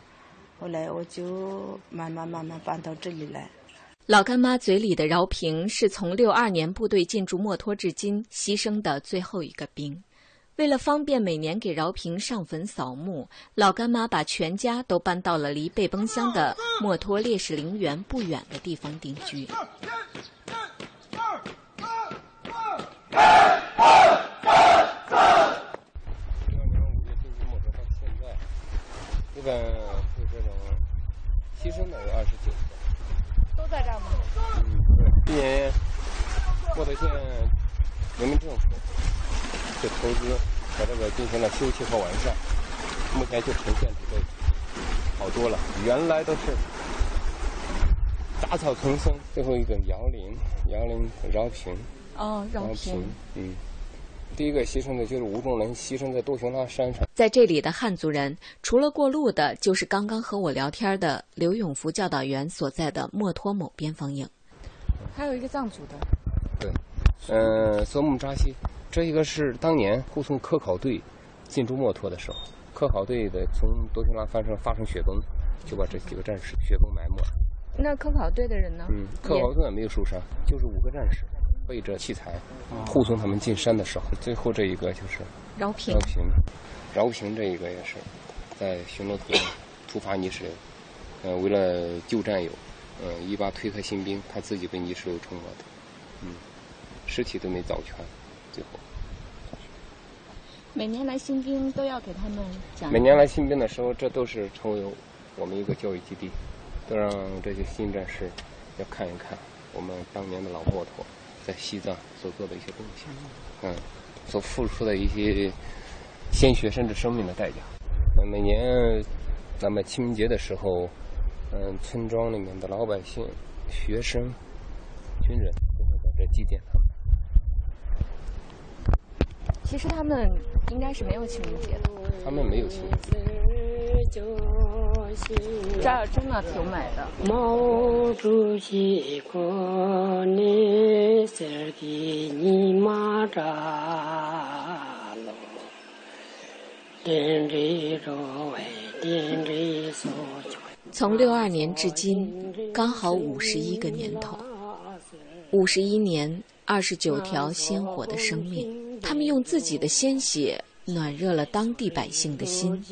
后来我就慢慢慢慢搬到这里来。老干妈嘴里的饶平是从六二年部队进驻墨脱至今牺牲的最后一个兵。为了方便每年给饶平上坟扫墓，老干妈把全家都搬到了离背崩乡的墨脱烈士陵园不远的地方定居。基本是这种牺牲的有二十九个，都在这儿吗？嗯，对。今年墨脱县人民政府就投资把这个进行了修葺和完善，目前就呈现出这好多了。原来都是杂草丛生，最后一个摇铃，摇铃饶平。哦，饶平。嗯，第一个牺牲的就是吴仲伦，牺牲在多雄拉山上。在这里的汉族人，除了过路的，就是刚刚和我聊天的刘永福教导员所在的墨脱某边防营。还有一个藏族的，对，嗯，索木扎西，这一个是当年护送科考队进驻墨脱的时候，科考队的从多雄拉山上发生雪崩，就把这几个战士雪崩埋没了。那科考队的人呢？嗯，科考队也没有受伤，就是五个战士。背着器材护送他们进山的时候，最后这一个就是饶平。饶平，饶平这一个也是在巡逻途中突发泥石流，嗯，为了救战友，嗯，一把推开新兵，他自己被泥石流冲了的，嗯，尸体都没找全，最后。每年来新兵都要给他们讲。每年来新兵的时候，这都是成为我们一个教育基地，都让这些新战士要看一看我们当年的老骆驼。在西藏所做的一些贡献，嗯，所付出的一些鲜血甚至生命的代价。每年咱们清明节的时候，嗯，村庄里面的老百姓、学生、军人都会在这祭奠他们。其实他们应该是没有清明节的。他们没有清明节。这儿真的挺美的。毛主席过年时的你马扎喽，点着着喂，点着手从六二年至今，刚好五十一个年头。五十一年，二十九条鲜活的生命，他们用自己的鲜血。暖热了当地百姓的心。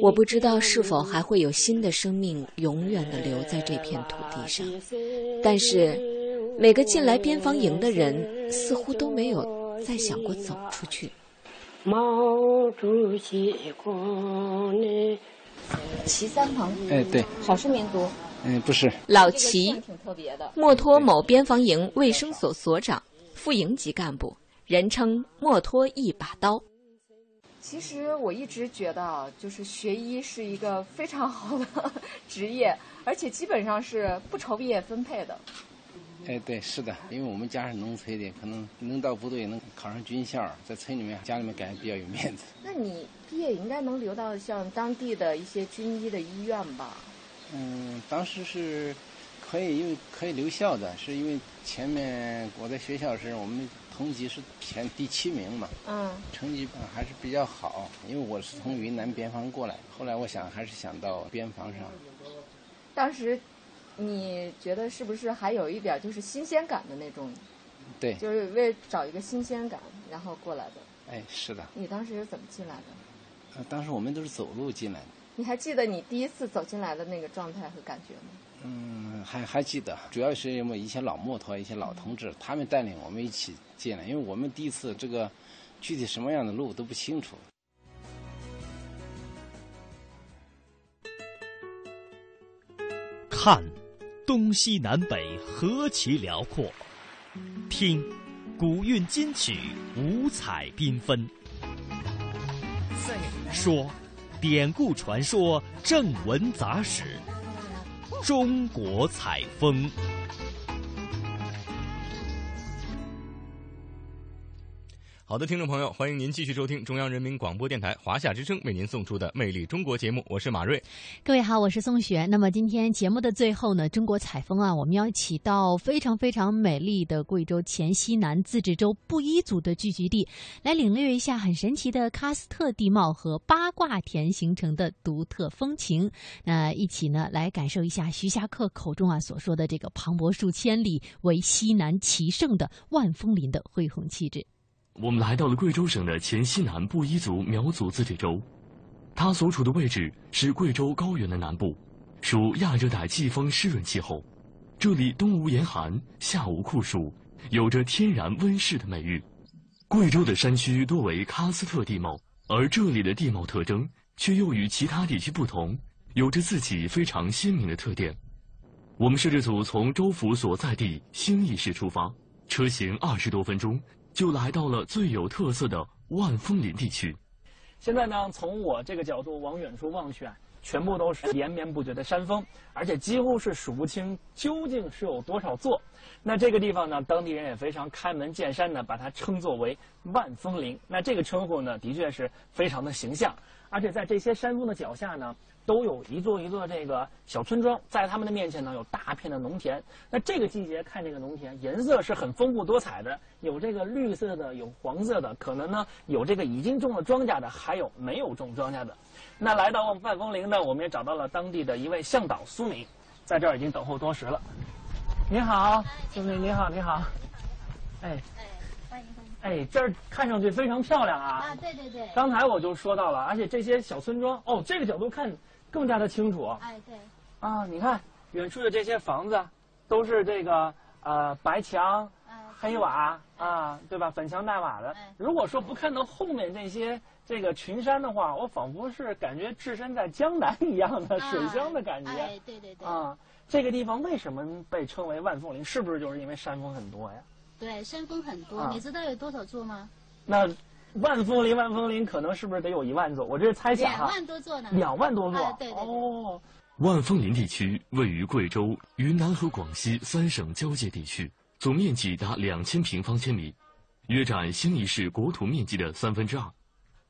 我不知道是否还会有新的生命永远的留在这片土地上，但是每个进来边防营的人似乎都没有再想过走出去。毛主席光年，齐三鹏。哎，对，少数民族。嗯，不是。老齐，挺特别的。墨脱某边防营卫生所所长，副营级干部，人称“墨脱一把刀”。其实我一直觉得，就是学医是一个非常好的 职业，而且基本上是不愁毕业分配的。哎，对，是的，因为我们家是农村的，可能能到部队，能考上军校，在村里面，家里面感觉比较有面子。那你毕业应该能留到像当地的一些军医的医院吧？嗯，当时是可以，因为可以留校的，是因为前面我在学校时，我们。成绩是前第七名嘛，嗯，成绩还是比较好。因为我是从云南边防过来，后来我想还是想到边防上。当时，你觉得是不是还有一点就是新鲜感的那种？对，就是为找一个新鲜感，然后过来的。哎，是的。你当时是怎么进来的？呃，当时我们都是走路进来的。你还记得你第一次走进来的那个状态和感觉吗？嗯，还还记得，主要是因为一些老木头、一些老同志，他们带领我们一起进来，因为我们第一次这个具体什么样的路都不清楚。看，东西南北何其辽阔；听，古韵今曲五彩缤纷；说，典故传说正文杂史。中国采风。好的，听众朋友，欢迎您继续收听中央人民广播电台华夏之声为您送出的《魅力中国》节目，我是马瑞。各位好，我是宋雪。那么今天节目的最后呢，中国采风啊，我们要一起到非常非常美丽的贵州黔西南自治州布依族的聚集地，来领略一下很神奇的喀斯特地貌和八卦田形成的独特风情。那一起呢，来感受一下徐霞客口中啊所说的这个磅礴数千里为西南奇胜的万峰林的恢宏气质。我们来到了贵州省的黔西南布依族苗族自治州，它所处的位置是贵州高原的南部，属亚热带季风湿润气候。这里冬无严寒，夏无酷暑，有着天然温室的美誉。贵州的山区多为喀斯特地貌，而这里的地貌特征却又与其他地区不同，有着自己非常鲜明的特点。我们摄制组从州府所在地兴义市出发，车行二十多分钟。就来到了最有特色的万峰林地区。现在呢，从我这个角度往远处望去，全部都是连绵不绝的山峰，而且几乎是数不清究竟是有多少座。那这个地方呢，当地人也非常开门见山的把它称作为万峰林。那这个称呼呢，的确是非常的形象。而且在这些山峰的脚下呢，都有一座一座这个小村庄，在他们的面前呢，有大片的农田。那这个季节看这个农田，颜色是很丰富多彩的，有这个绿色的，有黄色的，可能呢有这个已经种了庄稼的，还有没有种庄稼的。那来到万峰林呢，我们也找到了当地的一位向导苏敏，在这儿已经等候多时了。你好，苏敏，你好，你好。哎。哎，这儿看上去非常漂亮啊！啊，对对对。刚才我就说到了，而且这些小村庄，哦，这个角度看更加的清楚。哎，对。啊，你看远处的这些房子，都是这个呃白墙、黑瓦啊，对吧？粉墙黛瓦的。如果说不看到后面这些这个群山的话，我仿佛是感觉置身在江南一样的水乡的感觉。哎，对对对。啊，这个地方为什么被称为万凤林？是不是就是因为山峰很多呀？对，山峰很多，你知道有多少座吗？那万峰林，万峰林可能是不是得有一万座？我这是猜想两万多座呢。两万多座，对对对。哦，万峰林地区位于贵州、云南和广西三省交界地区，总面积达两千平方千米，约占兴义市国土面积的三分之二。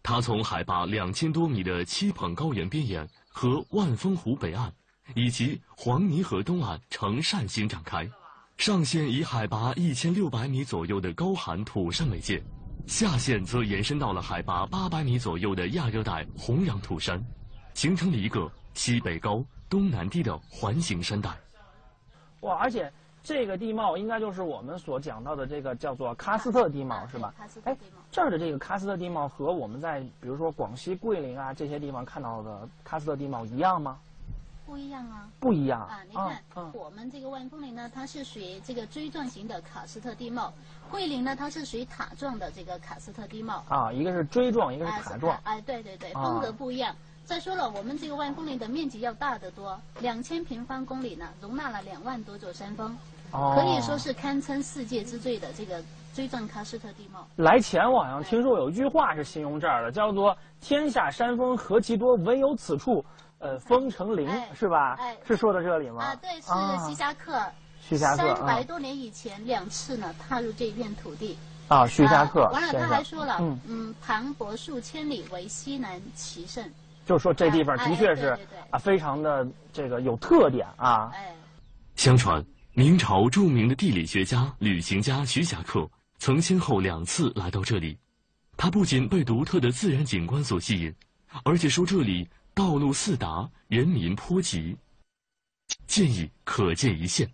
它从海拔两千多米的七捧高原边沿和万峰湖北岸，以及黄泥河东岸呈扇形展开。上线以海拔一千六百米左右的高寒土山为界，下线则延伸到了海拔八百米左右的亚热带红壤土山，形成了一个西北高、东南低的环形山带。哇，而且这个地貌应该就是我们所讲到的这个叫做喀斯特地貌，是吧？喀斯特地貌。这儿的这个喀斯特地貌和我们在比如说广西桂林啊这些地方看到的喀斯特地貌一样吗？不一样啊，不一样啊！你看，我们这个万峰林呢，它是属于这个锥状型的喀斯特地貌；桂林呢，它是属于塔状的这个喀斯特地貌。啊，一个是锥状，一个是塔状。哎，对对对，风格不一样。再说了，我们这个万峰林的面积要大得多，两千平方公里呢，容纳了两万多座山峰，可以说是堪称世界之最的这个锥状喀斯特地貌。来前我好像听说有一句话是形容这儿的，叫做“天下山峰何其多，唯有此处”。呃，丰城陵是吧？哎，是说的这里吗？啊，对，是徐霞客。徐霞客三百多年以前两次呢踏入这片土地。啊，徐霞客。完了，他还说了，嗯嗯，磅礴数千里，为西南奇胜。就是说这地方的确是啊，非常的这个有特点啊。哎。相传明朝著名的地理学家、旅行家徐霞客曾先后两次来到这里，他不仅被独特的自然景观所吸引，而且说这里。道路四达，人民颇瘠，建议可见一线。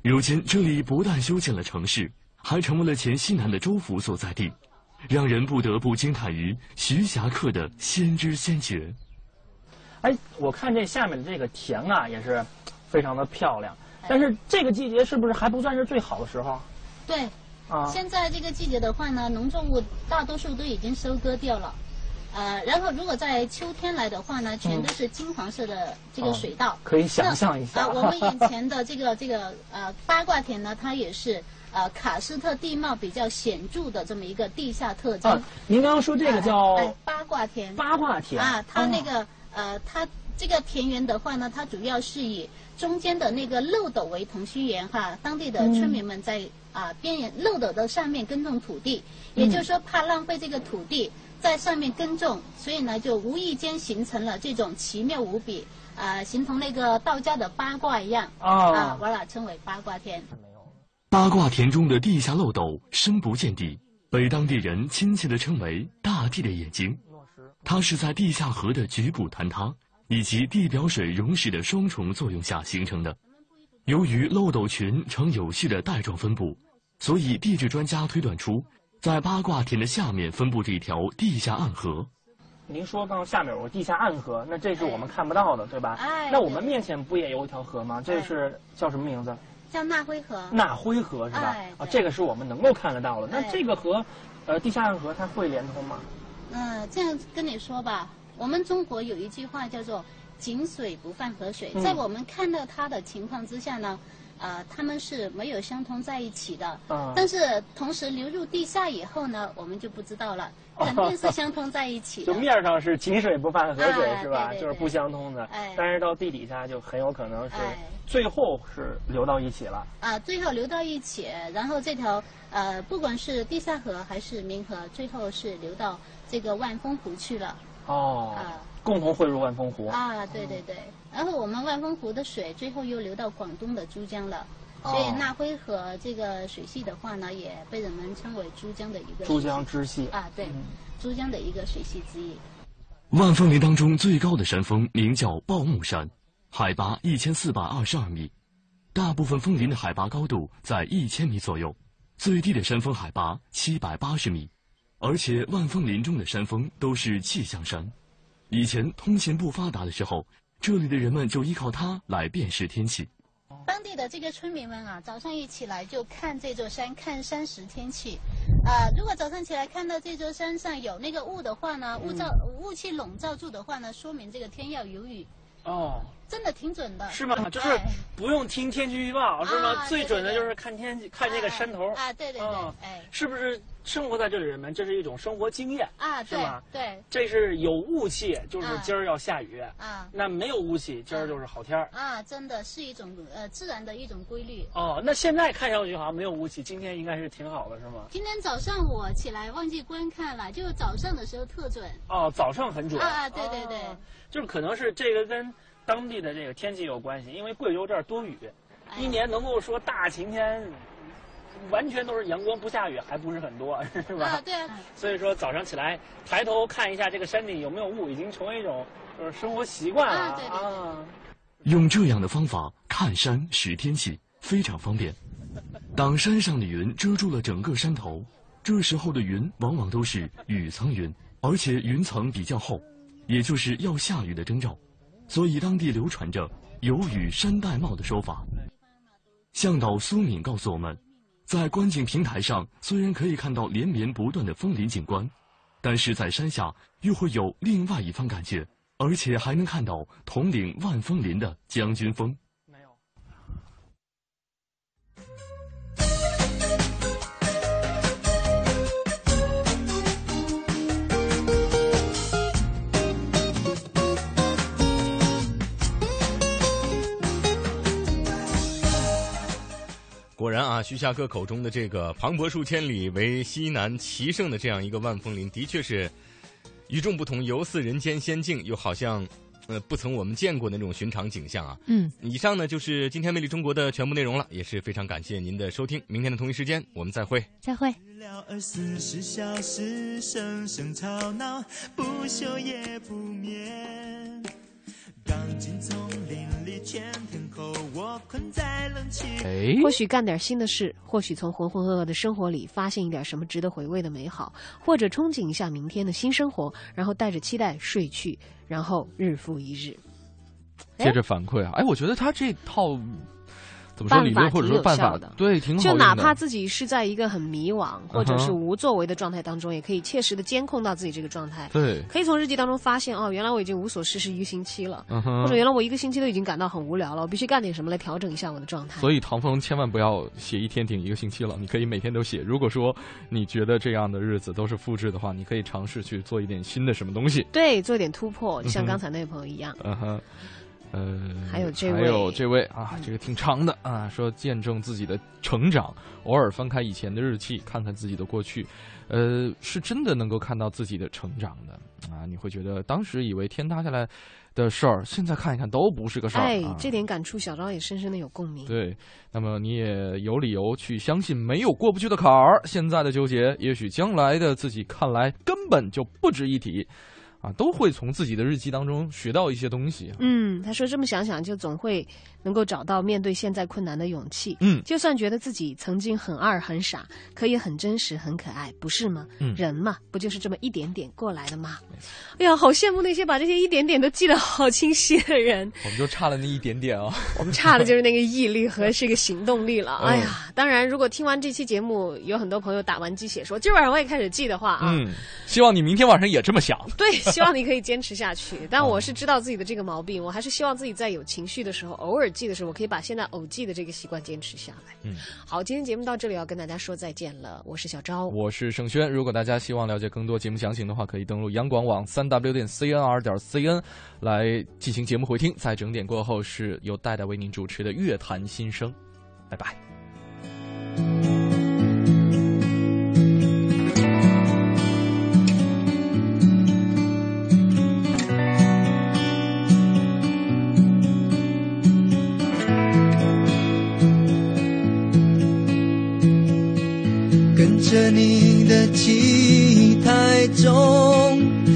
如今这里不但修建了城市，还成为了黔西南的州府所在地，让人不得不惊叹于徐霞客的先知先觉。哎，我看这下面的这个田啊，也是非常的漂亮。但是这个季节是不是还不算是最好的时候？对，啊，现在这个季节的话呢，农作物大多数都已经收割掉了。呃，然后如果在秋天来的话呢，全都是金黄色的这个水稻，可以想象一下。啊，我们眼前的这个这个呃八卦田呢，它也是呃喀斯特地貌比较显著的这么一个地下特征。您刚刚说这个叫八卦田。八卦田啊，它那个呃，它这个田园的话呢，它主要是以中间的那个漏斗为同心圆哈，当地的村民们在啊边缘漏斗的上面耕种土地，也就是说怕浪费这个土地。在上面耕种，所以呢，就无意间形成了这种奇妙无比，啊，形成那个道家的八卦一样啊，完了称为八卦田。八卦田中的地下漏斗深不见底，被当地人亲切地称为“大地的眼睛”。它是在地下河的局部坍塌以及地表水溶蚀的双重作用下形成的。由于漏斗群呈有序的带状分布，所以地质专家推断出。在八卦田的下面分布着一条地下暗河。您说刚刚下面有个地下暗河，那这是我们看不到的，对吧？哎。那我们面前不也有一条河吗？这是叫什么名字？叫纳灰河。纳灰河是吧？啊，这个是我们能够看得到的。那这个河，呃，地下暗河它会连通吗？嗯，这样跟你说吧，我们中国有一句话叫做“井水不犯河水”。在我们看到它的情况之下呢。呃，他们是没有相通在一起的。啊但是同时流入地下以后呢，我们就不知道了，肯定是相通在一起的。就面上是井水不犯河水、哎是吧？对对就是不相通的。哎但是到地底下就很有可能是哎最后是流到一起了。啊，最后流到一起，然后这条呃，不管是地下河还是明河，最后是流到这个万峰湖去了。哦，啊共同汇入万峰湖。啊，对对对。然后我们万峰湖的水最后又流到广东的珠江了。哦所以纳辉河这个水系的话呢，也被人们称为珠江的一个珠江支系啊，对，珠江的一个水系之一。万峰林当中最高的山峰名叫报木山，海拔一千四百二十二米，大部分峰林的海拔高度在一千米左右，最低的山峰海拔七百八十米，而且万峰林中的山峰都是气象山。以前通信不发达的时候，这里的人们就依靠它来辨识天气。当地的这个村民们啊，早上一起来就看这座山，看山时天气。啊、如果早上起来看到这座山上有那个雾的话呢，雾罩、雾气笼罩住的话呢，说明这个天要有雨，哦，真的挺准的。是吗？就是哎不用听天气预报是吗？啊最准的就是看天气，看这个山头。啊，对对对，哦哎，是不是生活在这里人们，这是一种生活经验啊，对是吗？对这是有雾气，就是啊今儿要下雨；啊那没有雾气，今儿就是好天儿。啊，真的是一种呃自然的一种规律。哦，那现在看上去好像没有雾气，今天应该是挺好的，是吗？今天早上我起来忘记观看了，就早上的时候特准。哦，早上很准啊啊，对对对，就是可能是这个跟当地的这个天气有关系，因为贵州这儿多雨，一年能够说大晴天，完全都是阳光不下雨，还不是很多，是吧？啊，对啊，所以说早上起来抬头看一下这个山顶有没有雾，已经成为一种就是生活习惯了啊对对对啊。用这样的方法看山识天气，非常方便。当山上的云遮住了整个山头，这时候的云往往都是雨层云，而且云层比较厚，也就是要下雨的征兆。所以当地流传着“有雨山戴帽”的说法。向导苏敏告诉我们，在观景平台上虽然可以看到连绵不断的枫林景观，但是在山下又会有另外一番感觉，而且还能看到统领万峰林的将军峰。果然啊，徐霞客口中的这个磅礴数千里为西南奇胜的这样一个万峰林，的确是与众不同，犹似人间仙境，又好像呃不曾我们见过的那种寻常景象啊。嗯，以上呢就是今天魅力中国的全部内容了，也是非常感谢您的收听。明天的同一时间我们再会。再会。了二十四小时，声声吵闹，不休也不眠。或许干点新的事，或许从浑浑噩噩的生活里发现一点什么值得回味的美好，或者憧憬一下明天的新生活，然后带着期待睡去，然后日复一日。接着反馈啊，哎，我觉得他这套怎么说理论或者说办法，对，挺好就哪怕自己是在一个很迷惘或者是无作为的状态当中，也可以切实的监控到自己这个状态。对可以从日记当中发现哦，原来我已经无所事事一个星期了，或者原来我一个星期都已经感到很无聊了，我必须干点什么来调整一下我的状态。所以唐风千万不要写一天顶一个星期了，你可以每天都写。如果说你觉得这样的日子都是复制的话，你可以尝试去做一点新的什么东西。对，做一点突破，就像刚才那位朋友一样。嗯哼，呃，还有这位还有这位啊，这个挺长的啊，说见证自己的成长，偶尔翻开以前的日记，看看自己的过去，呃，是真的能够看到自己的成长的啊。你会觉得当时以为天塌下来的事儿，现在看一看都不是个事儿。哎啊，这点感触，小昭也深深的有共鸣。对，那么你也有理由去相信没有过不去的坎儿。现在的纠结，也许将来的自己看来根本就不值一提，啊，都会从自己的日记当中学到一些东西。嗯，他说这么想想，就总会能够找到面对现在困难的勇气。嗯就算觉得自己曾经很二很傻，可以很真实很可爱，不是吗？嗯人嘛，不就是这么一点点过来的吗？哎呀，好羡慕那些把这些一点点都记得好清晰的人。我们就差了那一点点哦、我们差的就是那个毅力和这个行动力了。嗯哎呀，当然，如果听完这期节目，有很多朋友打完鸡血说今晚上我也开始记的话啊，嗯，希望你明天晚上也这么想。对，希 希望你可以坚持下去。但我是知道自己的这个毛病，我还是希望自己在有情绪的时候，偶尔记的时候，我可以把现在偶记的这个习惯坚持下来。嗯，好，今天节目到这里要跟大家说再见了，我是小昭，我是盛轩。如果大家希望了解更多节目详情的话，可以登录央广网三 w 点 cnr 点 cn 来进行节目回听。在整点过后，是由戴戴为您主持的乐坛新声。拜拜。着你的记忆太重